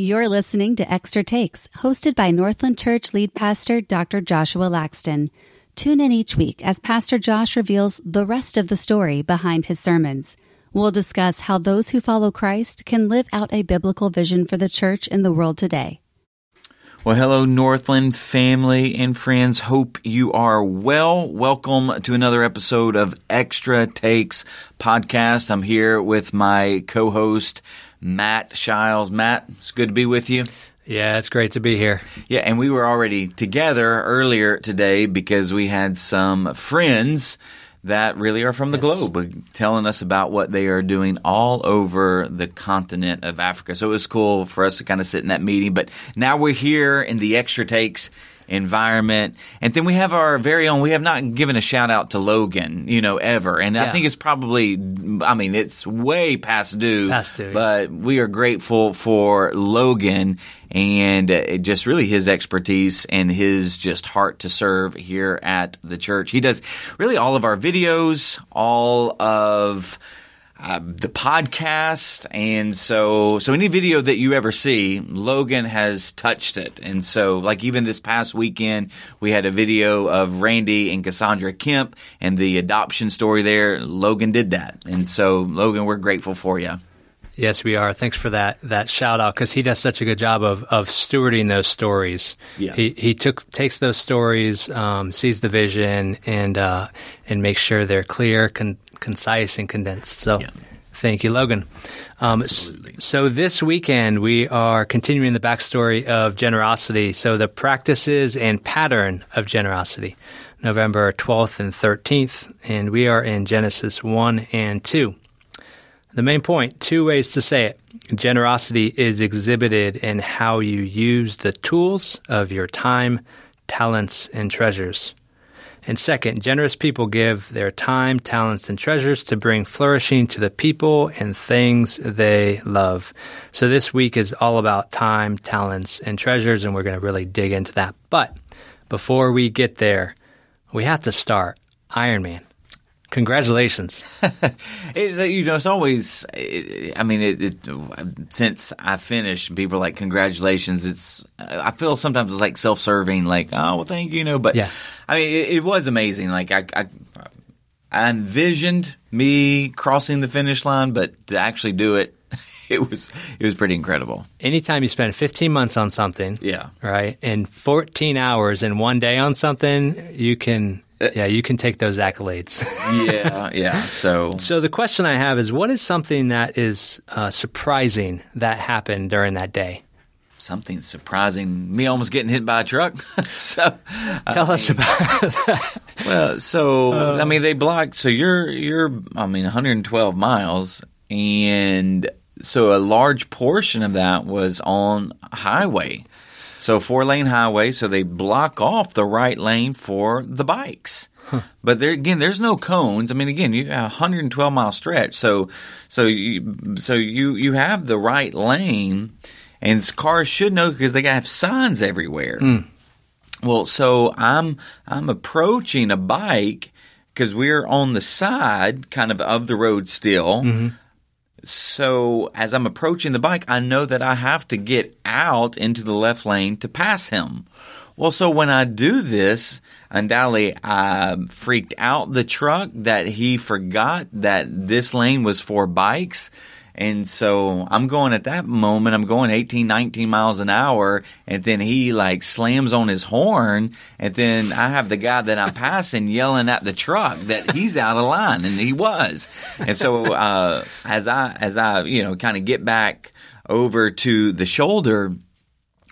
You're listening to Extra Takes, hosted by Northland Church lead pastor Dr. Joshua Laxton. Tune in each week as Pastor Josh reveals the rest of the story behind his sermons. We'll discuss how those who follow Christ can live out a biblical vision for the church in the world today. Well, hello, Northland family and friends. Hope you are well. Welcome to another episode of Extra Takes podcast. I'm here with my co host, Matt Shiles. Matt, it's good to be with you. Yeah, it's great to be here. Yeah, and we were already together earlier today because we had some friends that really are from the yes. globe uh, telling us about what they are doing all over the continent of Africa. So it was cool for us to kind of sit in that meeting. But now we're here in the extra takes environment. And then we have our very own, we have not given a shout out to Logan, you know, ever. And yeah. I think it's probably, I mean, it's way past due. Past due. But we are grateful for Logan and uh, just really his expertise and his just heart to serve here at the church. He does really all of our videos, all of uh, the podcast, and so so any video that you ever see, Logan has touched it, and so like even this past weekend, we had a video of Randy and Cassandra Kemp and the adoption story there. Logan did that, and so Logan, we're grateful for you. Yes, we are. Thanks for that that shout out because he does such a good job of of stewarding those stories. Yeah. He he took takes those stories, um, sees the vision, and uh, and makes sure they're clear, con- concise, and condensed. So. Yeah. Thank you, Logan. Um, so this weekend we are continuing the backstory of generosity. So the practices and pattern of generosity, November 12th and 13th, and we are in Genesis 1 and 2. The main point, two ways to say it. Generosity is exhibited in how you use the tools of your time, talents, and treasures. And second, generous people give their time, talents, and treasures to bring flourishing to the people and things they love. So this week is all about time, talents, and treasures, and we're going to really dig into that. But before we get there, we have to start Iron Man. Congratulations! it's, you know, it's always. I mean, it, it, since I finished, people are like, "Congratulations!" It's. I feel sometimes it's like self-serving, like, "Oh, well, thank you," you know. But yeah. I mean, it, it was amazing. Like I, I, I envisioned me crossing the finish line, but to actually do it, it was it was pretty incredible. Anytime you spend 15 months on something, yeah, right, and 14 hours in one day on something, you can yeah, you can take those accolades. yeah, yeah. So, so the question I have is, what is something that is uh, surprising that happened during that day? Something surprising. Me almost getting hit by a truck. so, tell I us mean, about that. Well, so uh, I mean, they blocked. So you're you're I mean, 112 miles, and so a large portion of that was on highway. So four lane highway, so they block off the right lane for the bikes. Huh. But there again, there's no cones. I mean, again, you have a 112 mile stretch, so so you so you you have the right lane, and cars should know because they got to have signs everywhere. Mm. Well, so I'm I'm approaching a bike because we're on the side, kind of of the road still. Mm-hmm. So as I'm approaching the bike, I know that I have to get out into the left lane to pass him. Well, so when I do this, undoubtedly I freaked out the truck that he forgot that this lane was for bikes. And so I'm going at that moment, I'm going 18, 19 miles an hour. And then he like slams on his horn. And then I have the guy that I'm passing yelling at the truck that he's out of line. And he was. And so, uh, as I, as I, you know, kind of get back over to the shoulder,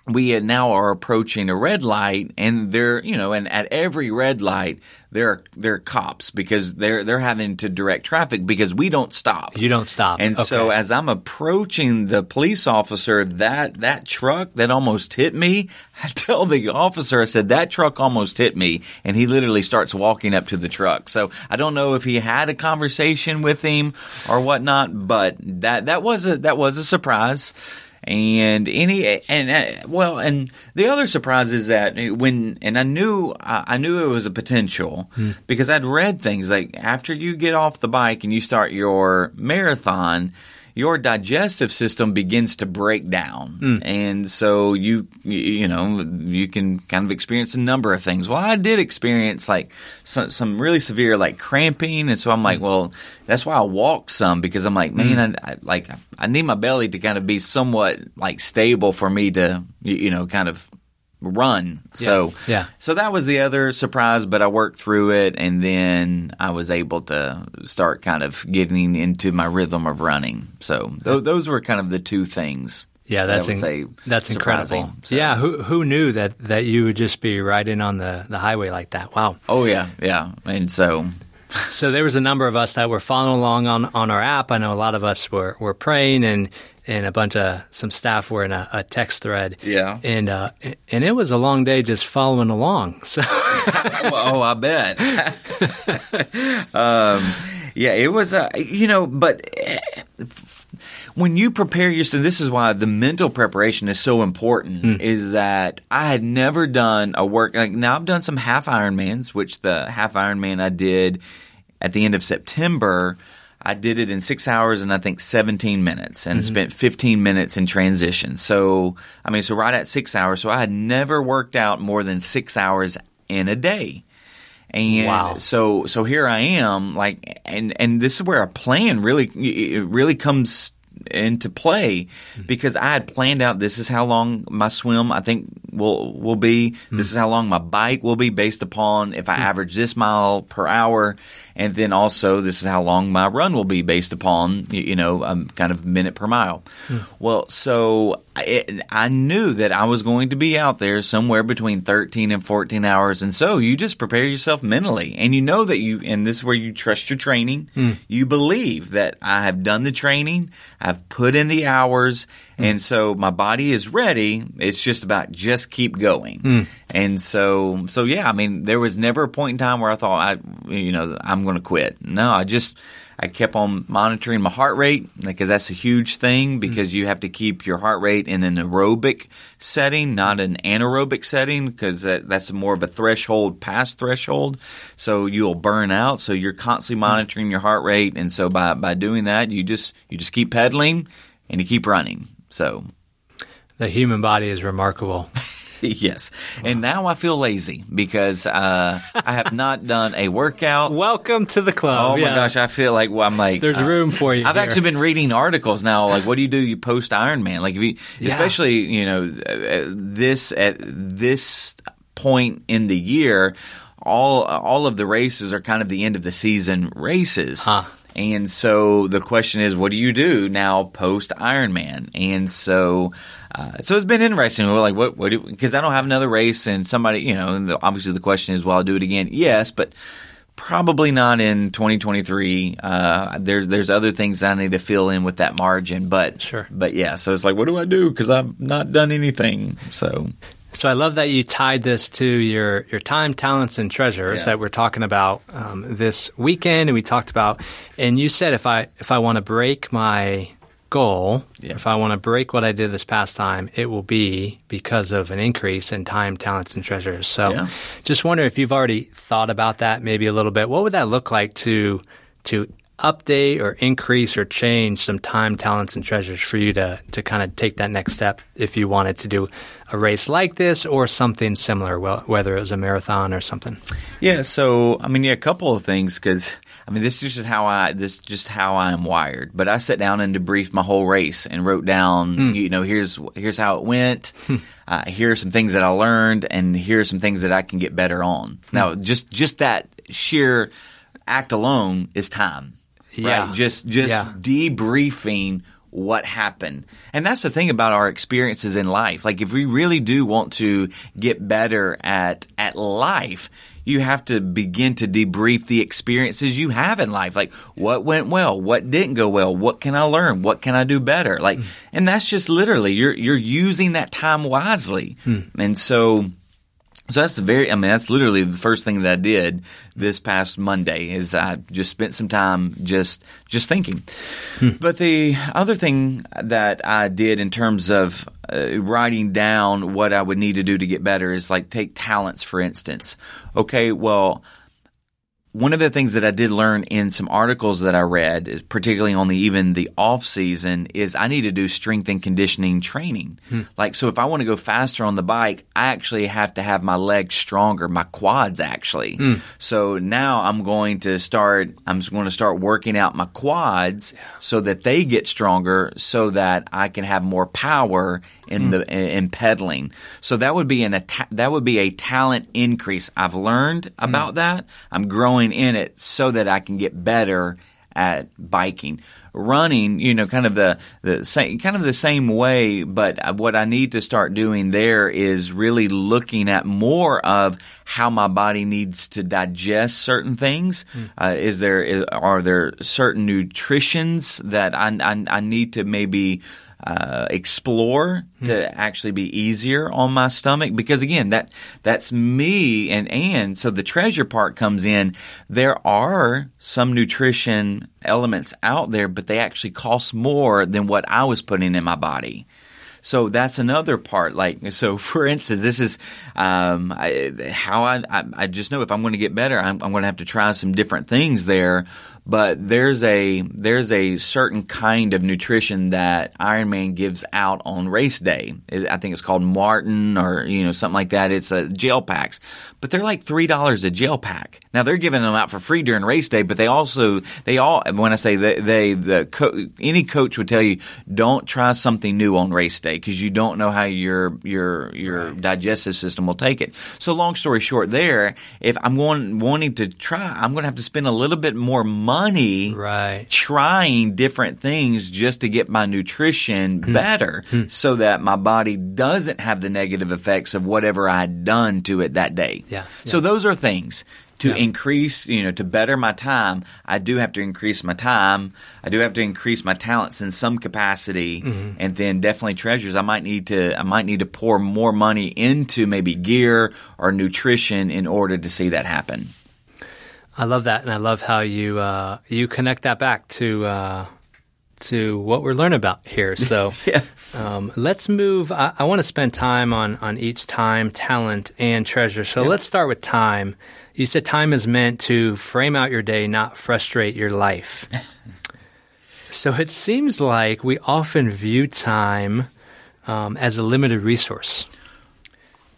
we now are approaching a red light and they're you know and at every red light there are there are cops because they're they're having to direct traffic because we don't stop. You don't stop. And okay. so as i'm approaching the police officer that that truck that almost hit me i tell the officer i said that truck almost hit me. And he literally starts walking up to the truck. So i don't know if he had a conversation with him or whatnot but that that was a that was a surprise and any and uh, well and the other surprise is that when and I knew I knew it was a potential hmm. because I'd read things like after you get off the bike and you start your marathon your digestive system begins to break down. Hmm. And so you, you, know, you can kind of experience a number of things. Well, I did experience like some, some really severe like cramping. And so I'm Hmm. like, well, that's why I walk some because I'm like, man, I, I like, I need my belly to kind of be somewhat like stable for me to, you know, kind of run. So, Yeah. so that was the other surprise, but I worked through it and then I was able to start kind of getting into my rhythm of running. So th- those were kind of the two things. Yeah, that that's would in- that's incredible. So- Yeah, who who knew that that you would just be riding on the the highway like that? Wow. Oh yeah, yeah. And so So there was a number of us that were following along on, on our app. I know a lot of us were, were praying and, and a bunch of some staff were in a, a text thread. Yeah. And uh, and it was a long day just following along. So oh, I bet. um, yeah, it was. Uh, you know, but eh, when you prepare yourself, this is why the mental preparation is so important. Is that I had never done a work like now. I've done some half Ironmans, which the half Ironman I did at the end of September. I did it in six hours and I think 17 minutes and mm-hmm. spent 15 minutes in transition. So, I mean, so right at six hours. So I had never worked out more than six hours in a day. And Wow. so, so here I am, like, and, and this is where a plan really, it really comes into play mm-hmm. because I had planned out this is how long my swim I think will will be. This mm. is how long my bike will be based upon if I hmm. average this mile per hour, and then also this is how long my run will be based upon you, know um, kind of minute per mile. Hmm. Well, so I, I knew that I was going to be out there somewhere between 13 and 14 hours, and so you just prepare yourself mentally, and you know that you and this is where you trust your training. Hmm. You believe that I have done the training. I've put in the hours, hmm. and so my body is ready. It's just about just keep going. And so, so yeah, I mean, there was never a point in time where I thought I, you know, I'm going to quit. No, I just, I kept on monitoring my heart rate because that's a huge thing mm. because you have to keep your heart rate in an aerobic setting, not an anaerobic setting because that, that's more of a threshold past threshold. So you'll burn out. So you're constantly mm. monitoring your heart rate. And so by, by doing that, you just, you just keep pedaling and you keep running. So the human body is remarkable. yes. And now I feel lazy because uh, I have not done a workout. Welcome to the club. Oh my gosh, I feel like well, I'm like There's uh, room for you I've here. actually been reading articles now. Like, what do you do? You post Ironman. Like, if you, Yeah. especially you know uh, this at this point in the year, all all of the races are kind of the end of the season races. Huh. And so the question is, what do you do now post Ironman? And so, uh, so it's been interesting. We're like, what, what, because I don't have another race and somebody, you know, and the, obviously the question is, well, I'll do it again. Yes, but probably not in 2023. Uh, there's, there's other things I need to fill in with that margin, but, Sure. but yeah, so it's like, what do I do? Cause I've not done anything. So, So I love that you tied this to your, your time, talents, and treasures Yeah. that we're talking about um, this weekend, and we talked about. And you said if I if I want to break my goal, Yeah. if I want to break what I did this past time, it will be because of an increase in time, talents, and treasures. So, Yeah. just wonder if you've already thought about that maybe a little bit. What would that look like to to update or increase or change some time, talents, and treasures for you to to kind of take that next step if you wanted to do a race like this or something similar, well, whether it was a marathon or something. Yeah, so I mean, yeah, a couple of things because I mean, this is just how I this just how I am wired. But I sat down and debriefed my whole race and wrote down, hmm. you know, here's here's how it went. Hmm. uh, here are some things that I learned, and here are some things that I can get better on. Hmm. Now, just just that sheer act alone is time. Yeah. Right? Just just Yeah. debriefing what happened. And that's the thing about our experiences in life. Like if we really do want to get better at at life, you have to begin to debrief the experiences you have in life. Like what went well, what didn't go well, what can I learn, what can I do better? Like hmm. and that's just literally you're you're using that time wisely. Hmm. And so so that's the very, I mean, that's literally the first thing that I did this past Monday is I just spent some time just, just thinking. But the other thing that I did in terms of uh, writing down what I would need to do to get better is like take talents, for instance. Okay, well, one of the things that I did learn in some articles that I read, particularly on the even the off season, is I need to do strength and conditioning training. Hmm. Like, so if I want to go faster on the bike, I actually have to have my legs stronger, my quads actually. Hmm. So now I'm going to start. I'm going to start working out my quads so that they get stronger, so that I can have more power in hmm. the in pedaling. So that would be an that would be a talent increase. I've learned about that. I'm growing in it so that I can get better at biking. Running, you know, kind of the, the same, kind of the same way, but what I need to start doing there is really looking at more of how my body needs to digest certain things. Mm. Uh, is there, are there certain nutritions that I, I, I need to maybe uh, explore hmm. to actually be easier on my stomach because again that that's me and and so the treasure part comes in there are some nutrition elements out there but they actually cost more than what I was putting in my body so that's another part. Like, so for instance, this is um, I, how I, I, I just know if I'm going to get better, I'm, I'm going to have to try some different things there but there's a there's a certain kind of nutrition that Ironman gives out on race day. I think it's called Maurten or you know something like that. It's a gel packs, but they're like three dollars a gel pack. Now they're giving them out for free during race day, but they also they all when I say they, they the co- any coach would tell you don't try something new on race day because you don't know how your your your right. digestive system will take it. So long story short, there if I'm going wanting to try, I'm going to have to spend a little bit more money money right. trying different things just to get my nutrition mm. better mm. so that my body doesn't have the negative effects of whatever I had done to it that day. Yeah. So those are things to yeah. increase, you know, to better my time, I do have to increase my time. I do have to increase my talents in some capacity, mm-hmm. and then definitely treasures. I might need to, I might need to pour more money into maybe gear or nutrition in order to see that happen. I love that, and I love how you uh, you connect that back to uh, to what we're learning about here. So yeah. um, let's move. I, I want to spend time on on each time, talent, and treasure. So yeah. let's start with time. You said time is meant to frame out your day, not frustrate your life. so it seems like we often view time um, as a limited resource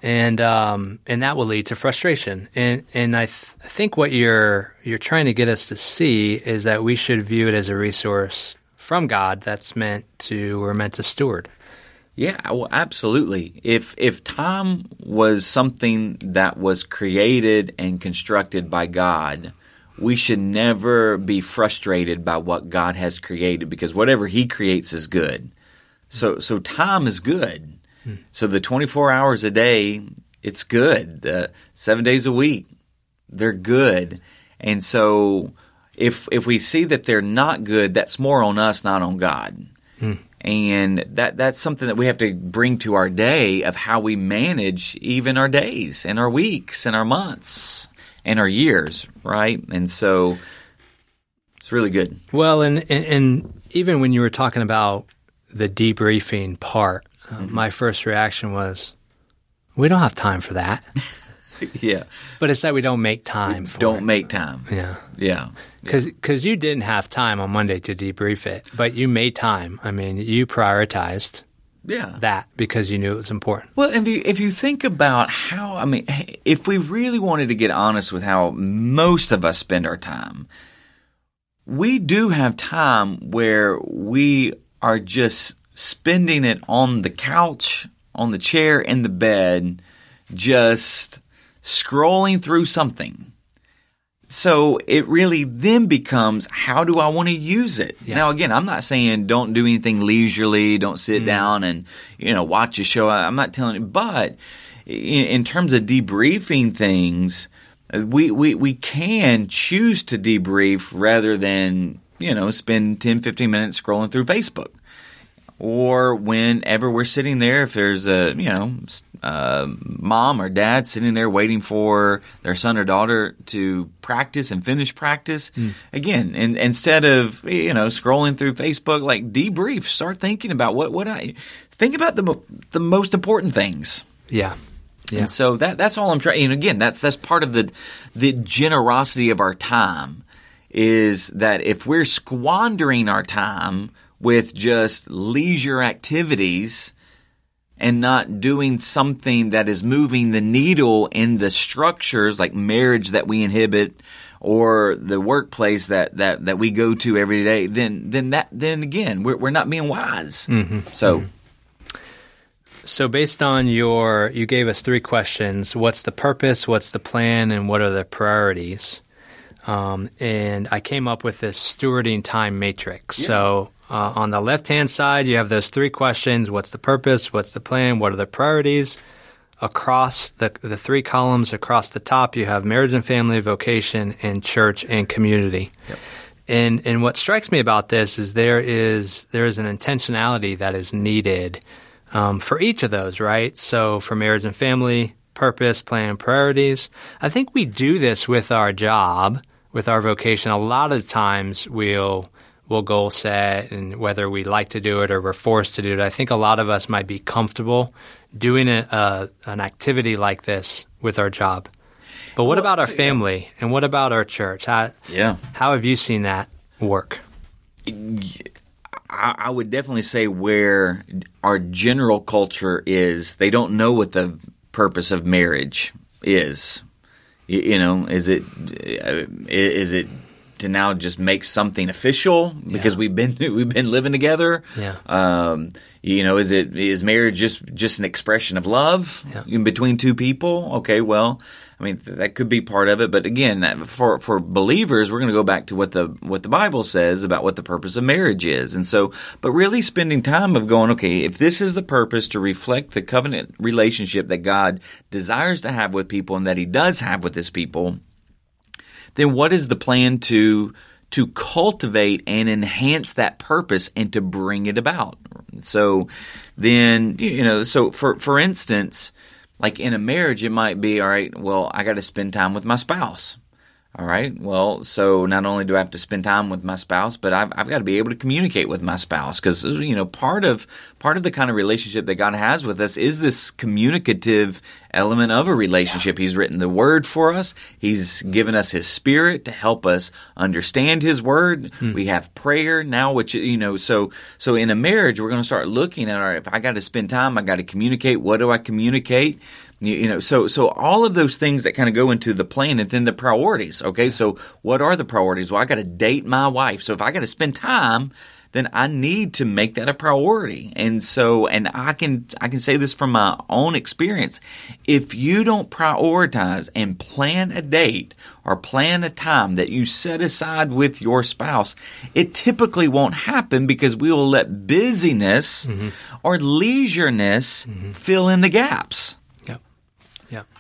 and um, and that will lead to frustration. And and I, th- I think what you're you're trying to get us to see is that we should view it as a resource from God that's meant to or meant to steward. Yeah, well, absolutely. If if time was something that was created and constructed by God, we should never be frustrated by what God has created because whatever He creates is good. So so time is good so the 24 hours a day, it's good. Uh, seven days a week, they're good. And so if if we see that they're not good, that's more on us, not on God. Hmm. And that that's something that we have to bring to our day of how we manage even our days and our weeks and our months and our years, right? And so it's really good. Well, and and, and even when you were talking about the debriefing part, mm-hmm. my first reaction was, we don't have time for that. yeah. But it's that we don't make time for Don't it. make time. Yeah. Yeah. Because yeah. You didn't have time on Monday to debrief it, but you made time. I mean, you prioritized yeah. that because you knew it was important. Well, if you, if you think about how, I mean, if we really wanted to get honest with how most of us spend our time, we do have time where we are just spending it on the couch, on the chair, in the bed, just scrolling through something. So it really then becomes how do I want to use it? Yeah. Now again, I'm not saying don't do anything leisurely, don't sit mm. down and you know watch a show. I'm not telling you, but in, in terms of debriefing things, we, we we can choose to debrief rather than you know spend 10 15 minutes scrolling through Facebook or whenever we're sitting there, if there's a you know uh, mom or dad sitting there waiting for their son or daughter to practice and finish practice, mm. again, and instead of you know scrolling through Facebook, like debrief, start thinking about what what I think about the the most important things. Yeah, Yeah. And so that that's all I'm trying. And again, that's that's part of the the generosity of our time is that if we're squandering our time with just leisure activities and not doing something that is moving the needle in the structures like marriage that we inhibit or the workplace that, that, that we go to every day, then then that then again we're, we're not being wise. So So, based on your, you gave us three questions. What's the purpose? What's the plan? And what are the priorities? Um, and I came up with this stewarding time matrix. So, uh, on the left hand side, you have those three questions What's the purpose? What's the plan? What are the priorities? Across the, the three columns across the top, you have marriage and family, vocation, and church and community. And and what strikes me about this is there is there is an intentionality that is needed um, for each of those, right? So for marriage and family, purpose, plan, priorities. I think we do this with our job, with our vocation. A lot of times we'll we'll goal set, and whether we like to do it or we're forced to do it. I think a lot of us might be comfortable doing a, a, an activity like this with our job. But what Well, about our so, yeah. family and what about our church? How, yeah. how have you seen that work? I, I would definitely say where our general culture is, they don't know what the purpose of marriage is. You, you know, is it uh, is it to now just make something official because Yeah. we've been we've been living together? Yeah. Um, you know, is it is marriage just just an expression of love Yeah. in between two people? Okay, well, I mean th- that could be part of it, but again, that, for for believers, we're going to go back to what the what the Bible says about what the purpose of marriage is, and so, but really spending time of going, okay, if this is the purpose to reflect the covenant relationship that God desires to have with people and that He does have with His people, then what is the plan to to cultivate and enhance that purpose and to bring it about? So then you know so for for instance like in a marriage it might be all right well i got to spend time with my spouse all right. Well, so not only do I have to spend time with my spouse, but I've, I've got to be able to communicate with my spouse because you know part of part of the kind of relationship that God has with us is this communicative element of a relationship. He's written the Word for us. He's given us His Spirit to help us understand His Word. Hmm. We have prayer now, which you know. So so in a marriage, we're going to start looking at all right. If I got to spend time, I got to communicate. What do I communicate? You, you know, so so all of those things that kind of go into the plan, and then the priorities. Okay, so what are the priorities? Well, I got to date my wife. So if I got to spend time, then I need to make that a priority. And so, and I can I can say this from my own experience. If you don't prioritize and plan a date or plan a time that you set aside with your spouse, it typically won't happen because we will let busyness mm-hmm. or leisureness mm-hmm. fill in the gaps.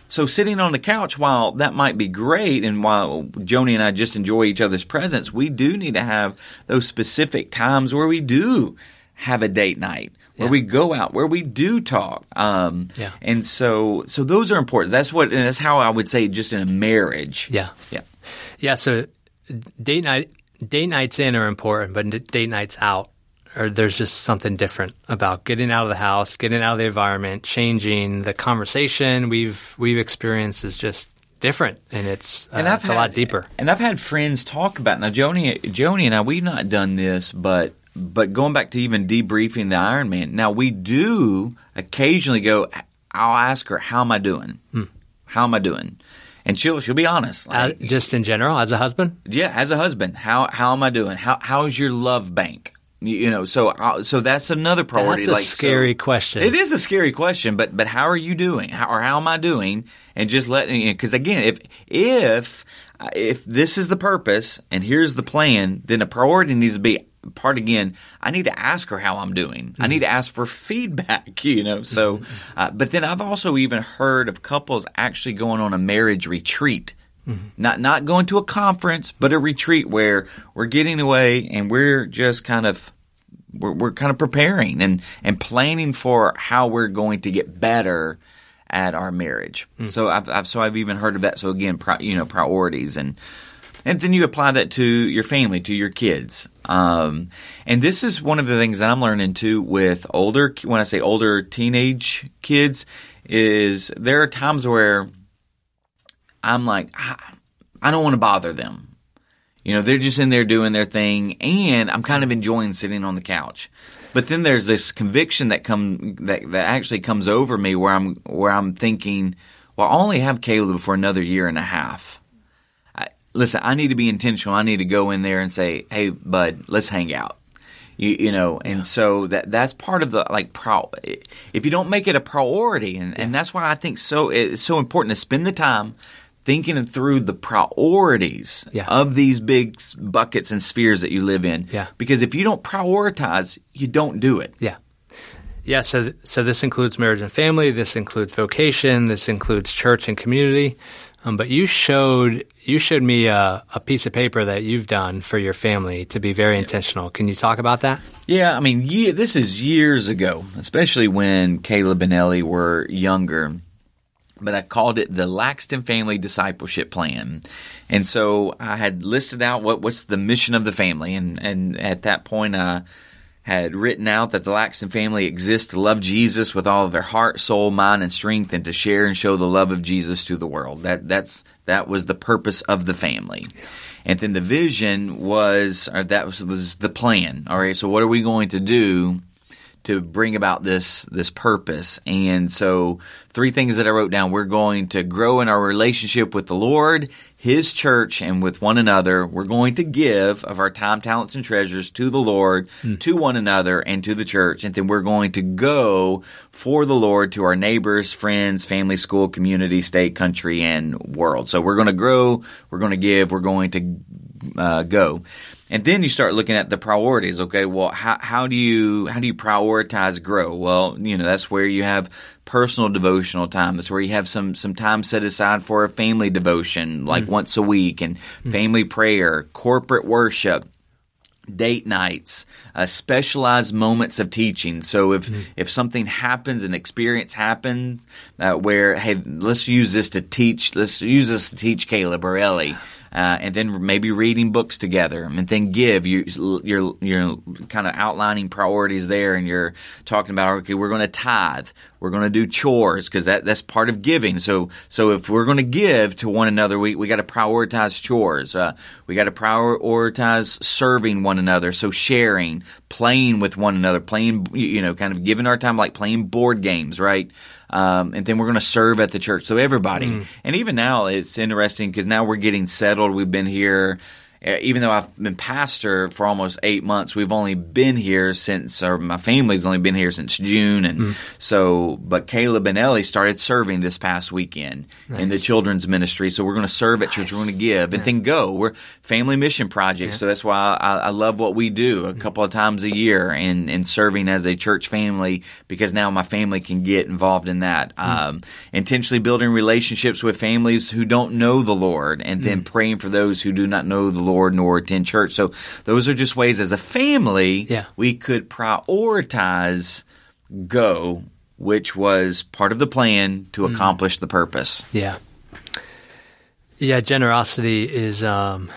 So sitting on the couch, while that might be great, and while Joni and I just enjoy each other's presence, we do need to have those specific times where we do have a date night, where Yeah. we go out, where we do talk. Um, Yeah. And so, so those are important. That's what, and that's how I would say, just in a marriage. Yeah. Yeah. Yeah. So date night, date nights in are important, but date nights out, or there's just something different about getting out of the house, getting out of the environment, changing the conversation we've we've experienced is just different, and it's uh, it's a lot deeper. And I've had friends talk about now, Joni, Joni and I. We've not done this, but but going back to even debriefing the Ironman. Now we do occasionally go. I'll ask her, "How am I doing? How am I doing?" And she'll she'll be honest. Uh, just in general, as a husband, yeah, as a husband, how how am I doing? How how's your love bank? You, know, so uh, so that's another priority. that's a like so- scary question. it is a scary question, but but how are you doing? How or how am I doing? And just letting because again, if if if this is the purpose and here's the plan, then a priority needs to be part again. I need to ask her how I'm doing. I need to ask for feedback. You know, so uh, but then I've also even heard of couples actually going on a marriage retreat. Not not going to a conference, but a retreat where we're getting away and we're just kind of we're, we're kind of preparing and, and planning for how we're going to get better at our marriage. So I've, I've so I've even heard of that. So again, pri, you know, priorities and And then you apply that to your family, to your kids. Um, and this is one of the things that I'm learning too with older, when I say older teenage kids, is there are times where I'm like, I don't want to bother them. You know, they're just in there doing their thing, and I'm kind of enjoying sitting on the couch. But then there's this conviction that come that that actually comes over me where I'm where I'm thinking, well, I only have Caleb for another year and a half. I, listen, I need to be intentional. I need to go in there and say, hey, bud, let's hang out. You, you know, and yeah. so that that's part of the like pro. If you don't make it a priority, and, yeah. and that's why I think so it's so important to spend the time thinking through the priorities yeah. of these big buckets and spheres that you live in. Yeah. Because if you don't prioritize, you don't do it. Yeah. Yeah, so so this includes marriage and family. This includes vocation. This includes church and community. Um, but you showed you showed me a, a, piece of paper that you've done for your family to be very intentional. Can you talk about that? Yeah, I mean, yeah, this is years ago, especially when Caleb and Ellie were younger but I called it the Laxton Family Discipleship Plan. And so I had listed out what what's the mission of the family, and and at that point I had written out that the Laxton family exists to love Jesus with all of their heart, soul, mind, and strength, and to share and show the love of Jesus to the world. That that's that was the purpose of the family. And then the vision was, or that was, was the plan. All right, so what are we going to do to bring about this this purpose. And so three things that I wrote down. We're going to grow in our relationship with the Lord, his church and with one another. We're going to give of our time, talents and treasures to the Lord, mm. to one another and to the church. And then we're going to go for the Lord to our neighbors, friends, family, school, community, state, country and world. So we're going to grow, we're going to give, we're going to uh, go. And then you start looking at the priorities. Okay, well, how, how do you how do you prioritize grow? Well, you know that's where you have personal devotional time. That's where you have some some time set aside for a family devotion, like mm-hmm. once a week, and mm-hmm. family prayer, corporate worship date nights, uh, specialized moments of teaching. So if mm-hmm. if something happens, an experience happens uh, where hey, let's use this to teach. Let's use this to teach Caleb or Ellie uh, and then maybe reading books together, and then give. You, you're you're kind of outlining priorities there, and you're talking about okay, we're going to tithe, we're going to do chores because that that's part of giving. So so if we're going to give to one another, we we got to prioritize chores. Uh, we got to prioritize serving one another. So sharing, playing with one another, playing you know, kind of giving our time like playing board games, right? Um, and then we're going to serve at the church. So everybody, mm. and even now it's interesting because now we're getting settled. We've been here even though I've been pastor for almost eight months, we've only been here since, or my family's only been here since June. And mm. so, but Caleb and Ellie started serving this past weekend nice. in the children's ministry. So we're going to serve nice. at church. We're going to give and yeah. then go. We're family mission projects. Yeah. So that's why I, I, love what we do a mm. couple of times a year and, and serving as a church family because now my family can get involved in that. Mm. Um, intentionally building relationships with families who don't know the Lord and then mm. praying for those who do not know the Lord nor attend church. So those are just ways as a family yeah. we could prioritize go, which was part of the plan to mm. accomplish the purpose. Yeah. Yeah, generosity is um,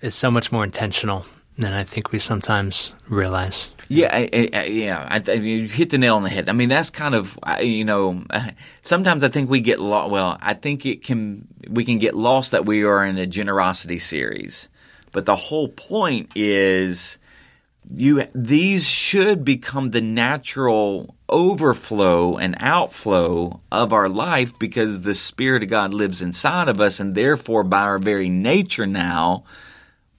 is so much more intentional than I think we sometimes realize. Yeah, I, I, yeah, I, you hit the nail on the head. I mean, that's kind of you know, sometimes I think we get lost. Well, I think it can we can get lost that we are in a generosity series, but the whole point is you these should become the natural overflow and outflow of our life because the spirit of God lives inside of us. And therefore by our very nature now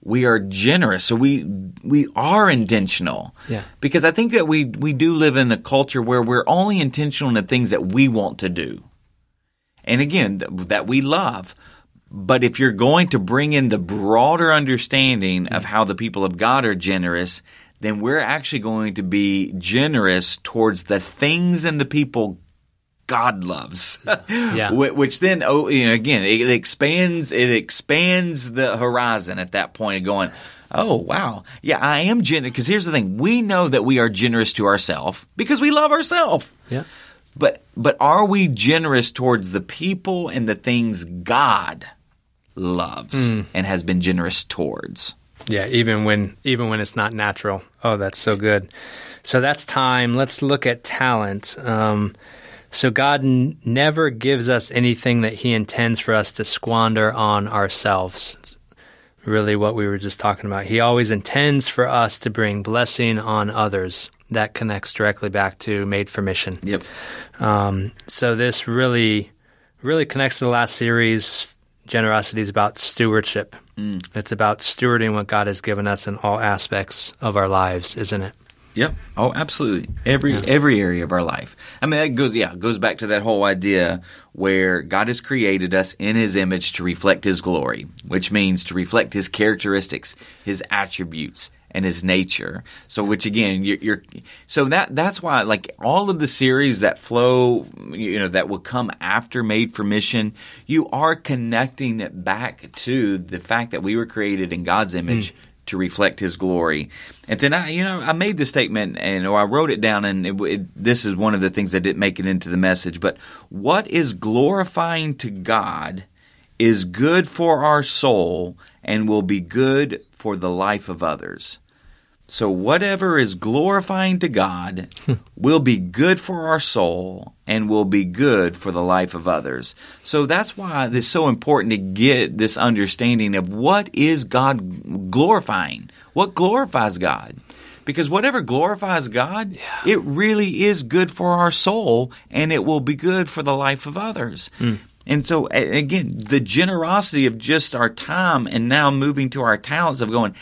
we are generous. So we we are intentional. Yeah. Because i think that we we do live in a culture where we're only intentional in the things that we want to do. And again that we love but if you're going to bring in the broader understanding of how the people of God are generous, then we're actually going to be generous towards the things and the people God loves. yeah. Which then, oh, you know, again, it expands, it expands the horizon at that point of going, oh, wow. Yeah, I am generous. Because here's the thing. We know that we are generous to ourselves because we love ourselves. Yeah. But, but are we generous towards the people and the things God loves and has been generous towards. Yeah, even when even when it's not natural. Oh, that's so good. So that's time. Let's look at talent. Um, so God n- never gives us anything that He intends for us to squander on ourselves. It's really what we were just talking about. He always intends for us to bring blessing on others. That connects directly back to made for mission. Yep. Um, so this really, really connects to the last series. Generosity is about stewardship. Mm. It's about stewarding what God has given us in all aspects of our lives, isn't it? Yep. Oh, absolutely. Every every area of our life. I mean, that goes yeah goes back to that whole idea where God has created us in His image to reflect His glory, which means to reflect His characteristics, His attributes, and His nature. So, which again, you're, you're so that that's why like all of the series that flow, you know, that will come after Made for Mission, you are connecting it back to the fact that we were created in God's hmm. image to reflect His glory. And then I, you know, I made the statement and or I wrote it down, and it, it, this is one of the things that didn't make it into the message. But what is glorifying to God is good for our soul and will be good for the life of others. So whatever is glorifying to God will be good for our soul and will be good for the life of others. So that's why it's so important to get this understanding of what is God glorifying? What glorifies God? Because whatever glorifies God, it really is good for our soul and it will be good for the life of others. Hmm. And so again, the generosity of just our time and now moving to our talents of going,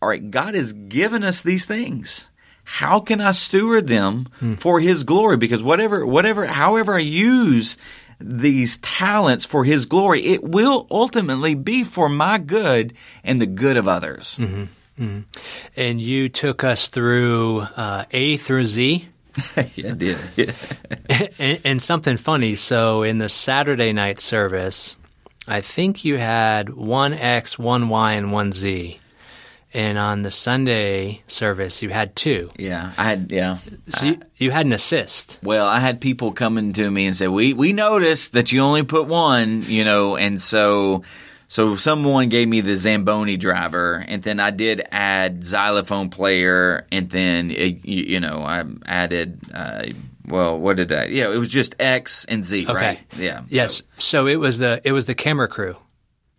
all right, God has given us these things. How can I steward them hmm. for His glory? Because whatever, whatever, however I use these talents for His glory, it will ultimately be for my good and the good of others. Mm-hmm. Mm-hmm. And you took us through uh, A through Z. yeah, did. Yeah. and, and something funny. So in the Saturday night service, I think you had one X, one Y, and one Z. And on the Sunday service, you had two. yeah, I had, yeah. So you, you had an assist. Well, I had people coming to me and say, "We we noticed that you only put one, you know," and so so someone gave me the Zamboni driver, and then I did add xylophone player, and then it, you, you know I added. Uh, well, what did I? Yeah, it was just X and Z, right? Yeah. Yes. So it was the it was the camera crew.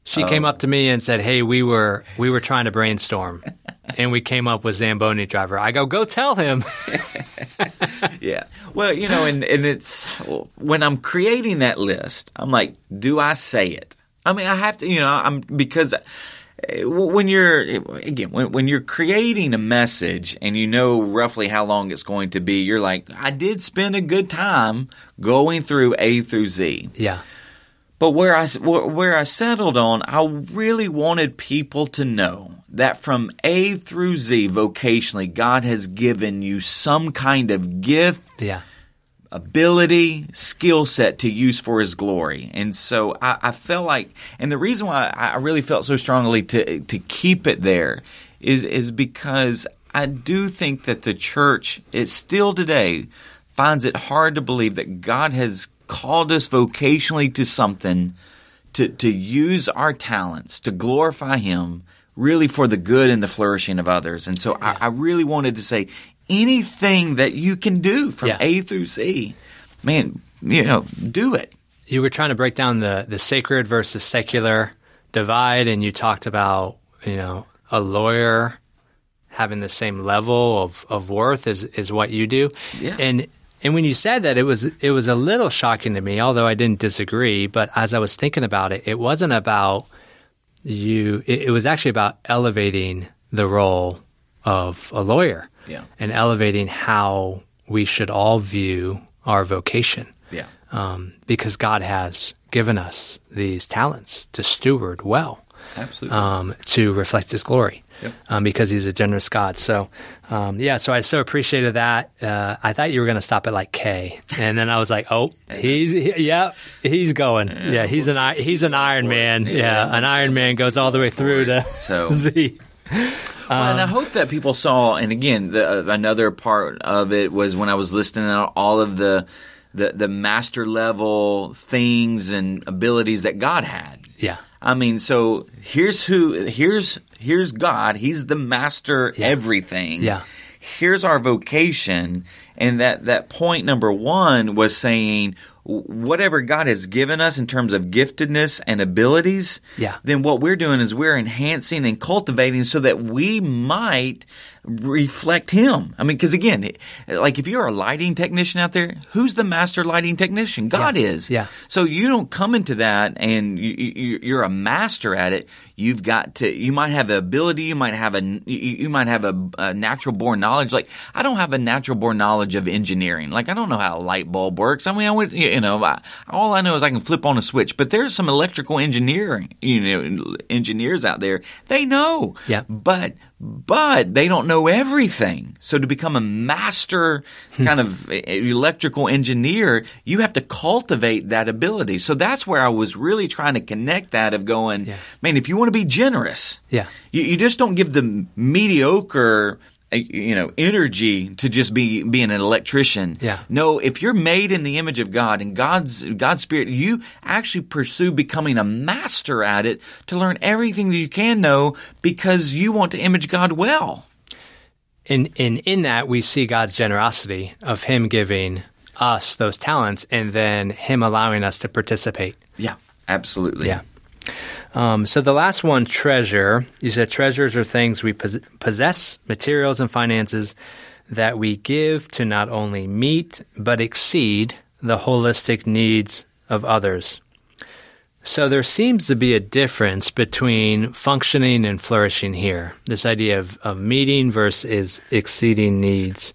She came Oh. up to me and said, "Hey, we were we were trying to brainstorm, and we came up with Zamboni driver." I go, "Go tell him." yeah. Well, you know, and, and it's when I'm creating that list, I'm like, do I say it? I mean, I have to, you know, I'm because uh, when you're again when, when you're creating a message and you know roughly how long it's going to be, you're like, I did spend a good time going through A through Z. yeah. But where I where I settled on, I really wanted people to know that from A through Z vocationally, God has given you some kind of gift, Yeah. ability, skill set to use for His glory. And so I, I felt like, and the reason why I really felt so strongly to to keep it there is is because I do think that the church, it still today, finds it hard to believe that God has called us vocationally to something to, to use our talents to glorify Him really for the good and the flourishing of others. And so I, I really wanted to say anything that you can do from Yeah. A through C, man, you know, do it. You were trying to break down the the sacred versus secular divide, and you talked about you know a lawyer having the same level of, of worth as, as what you do. Yeah. And and when you said that, it was it was a little shocking to me, although I didn't disagree. But as I was thinking about it, it wasn't about you. It, it was actually about elevating the role of a lawyer, Yeah. and elevating how we should all view our vocation Yeah. um, because God has given us these talents to steward well, Absolutely. um, to reflect His glory, Yep. um, because He's a generous God. So, um, yeah, so I so appreciated that. Uh, I thought you were going to stop at like K, and then I was like, oh, he's he, yeah, he's going, yeah, he's an he's an Iron Man, yeah. an Iron Man goes all the way through to So- Z. Well, and I hope that people saw. And again, the, uh, another part of it was when I was listing out all of the, the the master level things and abilities that God had. Yeah. I mean, so here's who here's here's God. He's the master everything. Yeah. Here's our vocation, and that that point number one was saying whatever God has given us in terms of giftedness and abilities. Yeah. Then what we're doing is we're enhancing and cultivating so that we might reflect him. I mean, because again, like if you're a lighting technician out there, who's the master lighting technician? God Yeah. is. Yeah. So you don't come into that and you, you, you're a master at it. You've got to. You might have the ability. You might have a. You, you might have a, a natural born knowledge. Like I don't have a natural born knowledge of engineering. Like I don't know how a light bulb works. I mean, I would. You know, I, all I know is I can flip on a switch. But there's some electrical engineering. You know, engineers out there. They know. Yeah. But but they don't know everything. So to become a master hmm. kind of electrical engineer, you have to cultivate that ability. So that's where I was really trying to connect that of going, Yeah. man, if you want to be generous, Yeah. you, you just don't give the mediocre you know energy to just be being an electrician Yeah. no if you're made in the image of god and god's god's spirit you actually pursue becoming a master at it to learn everything that you can know because you want to image god well And, and in that, we see God's generosity of Him giving us those talents and then Him allowing us to participate. yeah absolutely Yeah. Um, so the last one, treasure. You said treasures are things we pos- possess, materials and finances that we give to not only meet but exceed the holistic needs of others. So there seems to be a difference between functioning and flourishing here. This idea of, of meeting versus exceeding needs.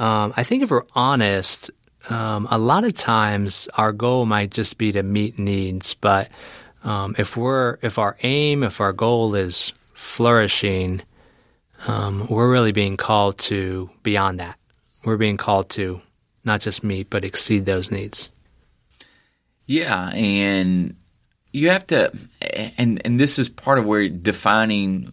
Um, I think if we're honest, um, a lot of times our goal might just be to meet needs, but um, if we're if our aim, if our goal is flourishing, um, we're really being called to beyond that. We're being called to not just meet but exceed those needs. Yeah, and you have to, and and this is part of where defining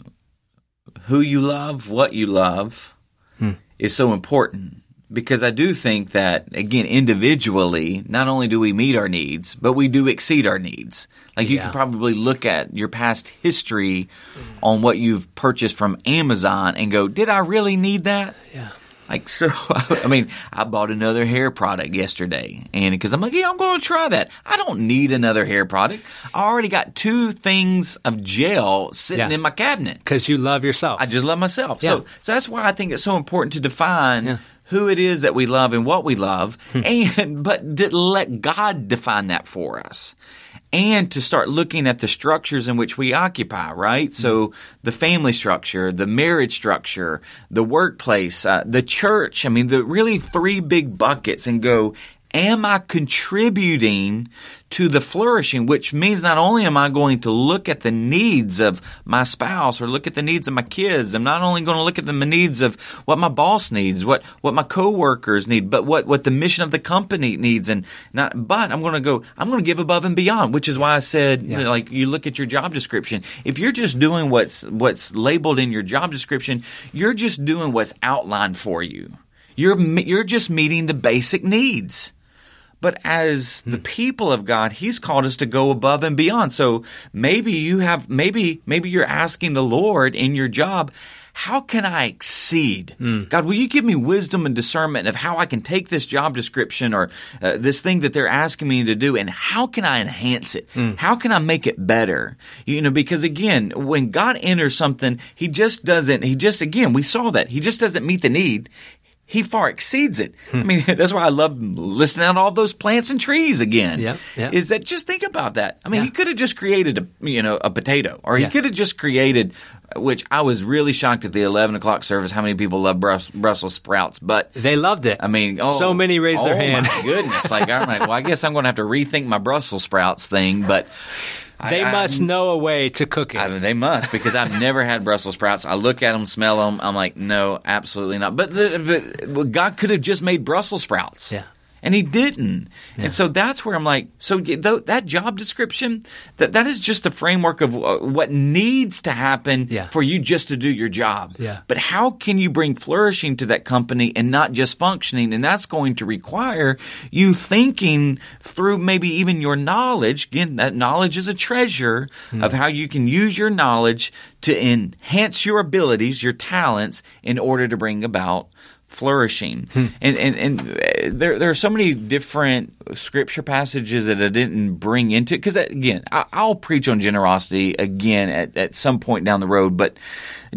who you love, what you love, hmm. is so important. Because I do think that again, individually, not only do we meet our needs, but we do exceed our needs. Like you Yeah. can probably look at your past history on what you've purchased from Amazon and go, "Did I really need that?" Yeah. Like so, I mean, I bought another hair product yesterday, and because I'm like, yeah, I'm going to try that. I don't need another hair product. I already got two things of gel sitting Yeah. in my cabinet. Because you love yourself. I just love myself. Yeah. So, so that's why I think it's so important to define Yeah. who it is that we love and what we love, Hmm. and but let God define that for us. And to start looking at the structures in which we occupy, right? So the family structure, the marriage structure, the workplace, uh, the church. I mean, the really three big buckets, and go. Am I contributing to the flourishing? Which means not only am I going to look at the needs of my spouse or look at the needs of my kids, I'm not only going to look at the needs of what my boss needs, what, what my coworkers need, but what, what the mission of the company needs. And not, but I'm going to go, I'm going to give above and beyond, which is why I said, you know, like, you look at your job description. If you're just doing what's, what's labeled in your job description, you're just doing what's outlined for you. You're, you're just meeting the basic needs. But as the hmm. people of God, He's called us to go above and beyond. So maybe you have, maybe, maybe you're asking the Lord in your job, how can I exceed? Hmm. God, will you give me wisdom and discernment of how I can take this job description or uh, this thing that they're asking me to do and how can I enhance it? Hmm. How can I make it better? You know, because again, when God enters something, He just doesn't, He just, again, we saw that. He just doesn't meet the need he far exceeds it. Hmm. I mean, that's why I love listing out all those plants and trees again. Yep, yep. Is that just think about that? I mean, Yeah. he could have just created a you know a potato, or he could have just created. Which I was really shocked at the eleven o'clock service how many people love Brus- Brussels sprouts, but. they loved it. I mean, oh, so many raised their oh hand. My goodness! Like, I'm like, well, I guess I'm going to have to rethink my Brussels sprouts thing, but they I- I- must know a way to cook it. I they must because I've never had Brussels sprouts. I look at them, smell them. I'm like, no, absolutely not. But, the, but God could have just made Brussels sprouts. Yeah. And he didn't. Yeah. And so that's where I'm like, so that job description, that that is just a framework of uh, what needs to happen yeah. for you just to do your job. Yeah. But how can you bring flourishing to that company and not just functioning? And that's going to require you thinking through maybe even your knowledge. Again, that knowledge is a treasure mm. of how you can use your knowledge to enhance your abilities, your talents in order to bring about flourishing. Hmm. And, and, and uh, there, there are so many different scripture passages that I didn't bring into, because again, I, will preach on generosity again at, at some point down the road, but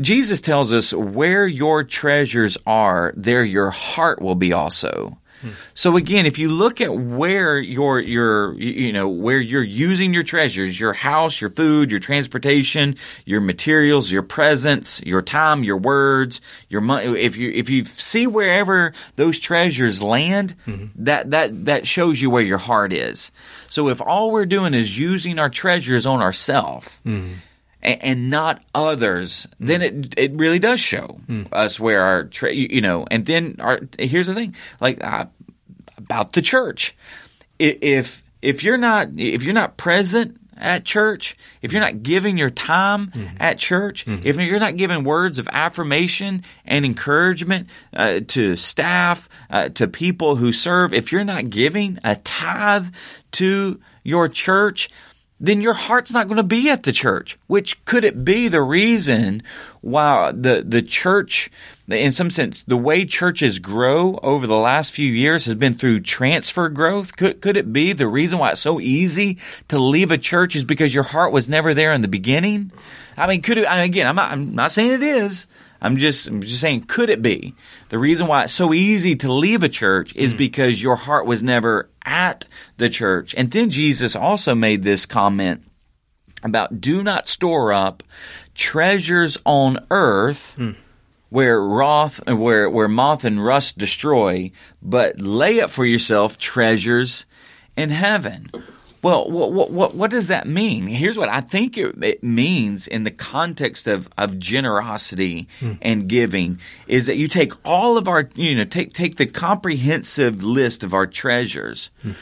Jesus tells us where your treasures are, there your heart will be also. So again, if you look at where your your you know where you're using your treasures, your house, your food, your transportation, your materials, your presence, your time, your words, your money, if you if you see wherever those treasures land, mm-hmm. that that that shows you where your heart is. So if all we're doing is using our treasures on ourselves, mm-hmm and not others, then it it really does show mm. us where our tra- you know. And then our here's the thing, like uh, about the church, if if you're not if you're not present at church, if you're not giving your time mm-hmm. at church, mm-hmm. if you're not giving words of affirmation and encouragement uh, to staff, uh, to people who serve, if you're not giving a tithe to your church, then your heart's not going to be at the church. Which could it be the reason why the the church, in some sense, the way churches grow over the last few years has been through transfer growth? Could could it be the reason why it's so easy to leave a church is because your heart was never there in the beginning? I mean, could it? I mean, again, I'm not, I'm not saying it is. I'm just I'm just saying, could it be the reason why it's so easy to leave a church is mm. because your heart was never at the church? And then Jesus also made this comment about do not store up treasures on earth. Mm. Where wrath, where where moth and rust destroy, but lay up for yourself treasures in heaven. Well, what, what, what does that mean? Here's what I think it, it means in the context of, of generosity hmm. and giving is that you take all of our, you know, take, take the comprehensive list of our treasures. Hmm.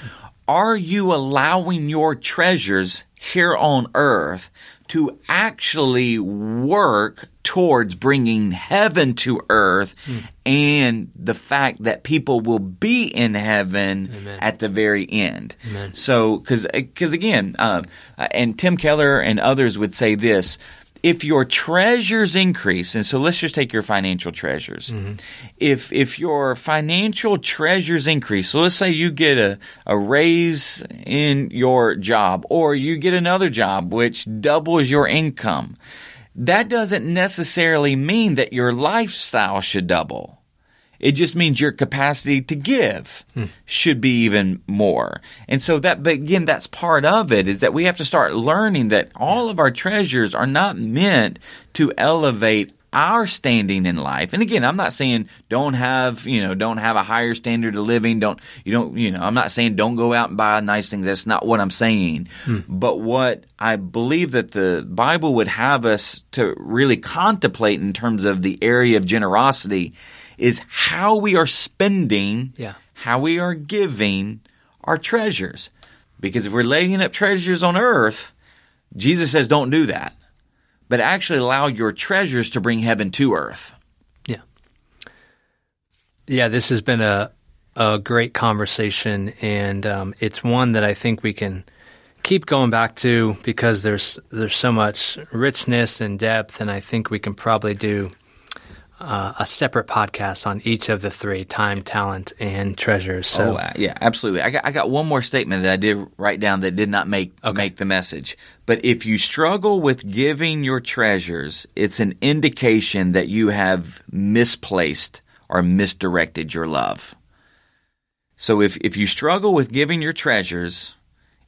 Are you allowing your treasures here on earth to actually work towards bringing heaven to earth mm. and the fact that people will be in heaven Amen. at the very end. Amen. So, because again, uh, and Tim Keller and others would say this. If your treasures increase, and so let's just take your financial treasures. Mm-hmm. If if your financial treasures increase, so let's say you get a, a raise in your job, or you get another job which doubles your income that doesn't necessarily mean that your lifestyle should double. It just means your capacity to give hmm. should be even more. And so that, but again, that's part of it is that we have to start learning that all of our treasures are not meant to elevate our standing in life. And again, I'm not saying don't have, you know, don't have a higher standard of living. Don't, you don't, you know, I'm not saying don't go out and buy nice things. That's not what I'm saying. Hmm. But what I believe that the Bible would have us to really contemplate in terms of the area of generosity is how we are spending, yeah. how we are giving our treasures. Because if we're laying up treasures on earth, Jesus says don't do that but actually allow your treasures to bring heaven to earth. Yeah. Yeah, this has been a, a great conversation, and um, it's one that I think we can keep going back to because there's there's so much richness and depth, and I think we can probably do uh, a separate podcast on each of the three time, talent, and treasures. So, oh, uh, yeah, absolutely. I got, I got one more statement that I did write down that did not make okay. make the message. But if you struggle with giving your treasures, it's an indication that you have misplaced or misdirected your love. So if, if you struggle with giving your treasures,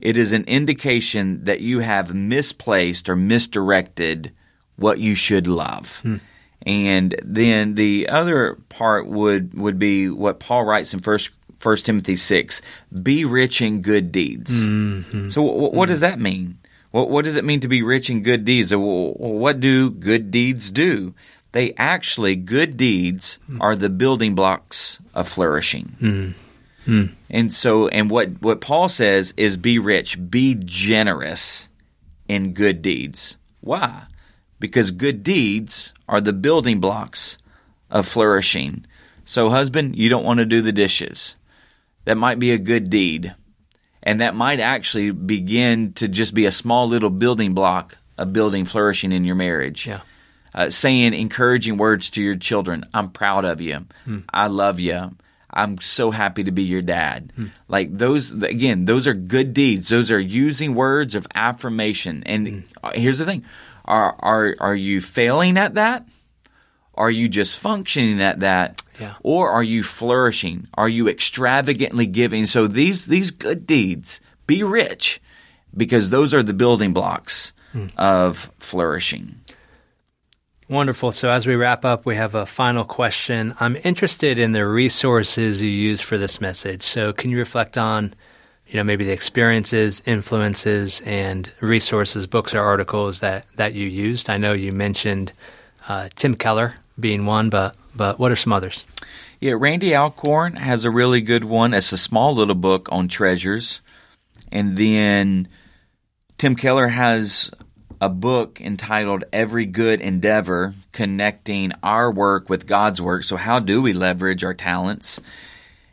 it is an indication that you have misplaced or misdirected what you should love. Hmm. And then the other part would would be what Paul writes in first First Timothy six: "Be rich in good deeds." Mm-hmm. So, w- what mm-hmm. does that mean? What, what does it mean to be rich in good deeds? What do good deeds do? They actually, good deeds mm. are the building blocks of flourishing. Mm. And so, and what, what Paul says is be rich, be generous in good deeds. Why? Because good deeds are the building blocks of flourishing. So, husband, you don't want to do the dishes. That might be a good deed. And that might actually begin to just be a small little building block of building flourishing in your marriage. Yeah. Uh, saying encouraging words to your children. I'm proud of you. I love you. I'm so happy to be your dad. Like those, again, those are good deeds. Those are using words of affirmation. And uh, here's the thing: are are are you failing at that? Are you just functioning at that? Yeah. Or are you flourishing? Are you extravagantly giving? So these these good deeds, be rich, because those are the building blocks hmm. of flourishing. Wonderful. So as we wrap up, we have a final question. I'm interested in the resources you use for this message. So can you reflect on, you know, maybe the experiences, influences, and resources, books or articles that, that you used? I know you mentioned uh, Tim Keller being one, but but what are some others? Yeah, Randy Alcorn has a really good one. It's a small little book on treasures. And then Tim Keller has a book entitled Every Good Endeavor Connecting Our Work with God's Work. So, how do we leverage our talents?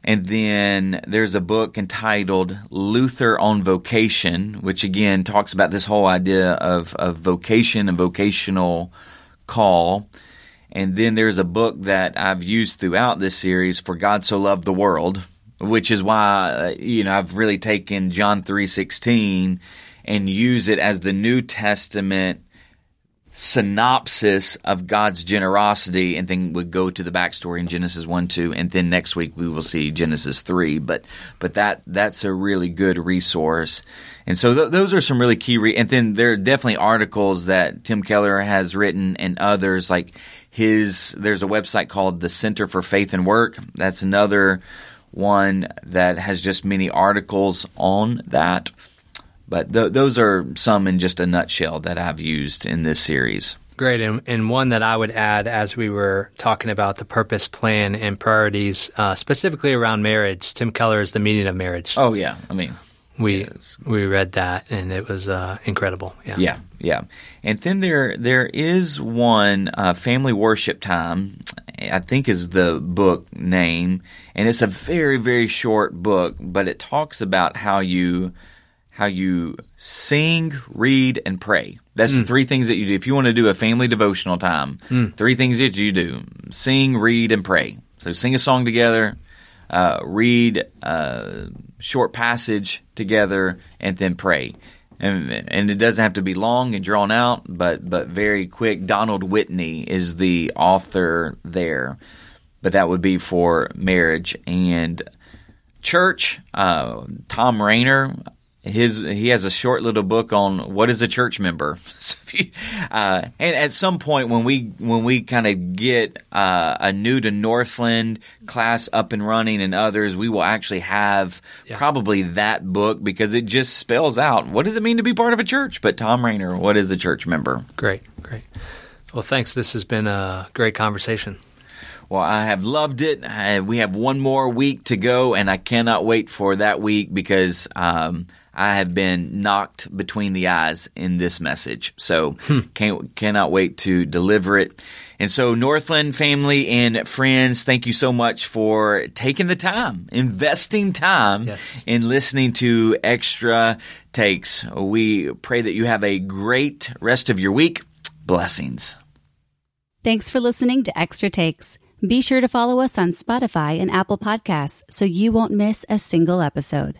And then there's a book entitled Luther on Vocation, which again talks about this whole idea of, of vocation and vocational call. And then there's a book that I've used throughout this series, For God So Loved the World, which is why uh, you know I've really taken John 3:16 and use it as the New Testament synopsis of God's generosity, and then would go to the backstory in Genesis one, two, and then next week we will see Genesis three. But but that that's a really good resource, and so th- those are some really key. Re- and then there are definitely articles that Tim Keller has written and others like his. There's a website called the Center for Faith and Work. That's another one that has just many articles on that. But th- those are some in just a nutshell that I've used in this series. Great. And, and one that I would add as we were talking about the purpose, plan, and priorities, uh, specifically around marriage, Tim Keller is the meaning of marriage. Oh yeah, I mean, we yes. we read that and it was uh, incredible. Yeah. yeah, yeah. And then there there is one uh, family worship time. I think is the book name, and it's a very very short book, but it talks about how you how you sing, read, and pray. That's the three things that you do. If you want to do a family devotional time, three things that you do sing, read, and pray. So sing a song together, uh, read a short passage together, and then pray. And, and it doesn't have to be long and drawn out, but, but very quick. Donald Whitney is the author there, but that would be for marriage and church. Uh, Tom Rayner, his he has a short little book on what is a church member. So you, uh, and at some point when we when we kind of get uh, a new to Northland class up and running and others, we will actually have probably that book because it just spells out what does it mean to be part of a church. But Thom Rainer, what is a church member? Great. Great. Well, thanks. This has been a great conversation. Well, I have loved it. I, we have one more week to go, and I cannot wait for that week because um, I have been knocked between the eyes in this message. So hmm. can't, cannot wait to deliver it. And so, Northland family and friends, thank you so much for taking the time, investing time Yes. in listening to Extra Takes. We pray that you have a great rest of your week. Blessings. Thanks for listening to Extra Takes. Be sure to follow us on Spotify and Apple Podcasts so you won't miss a single episode.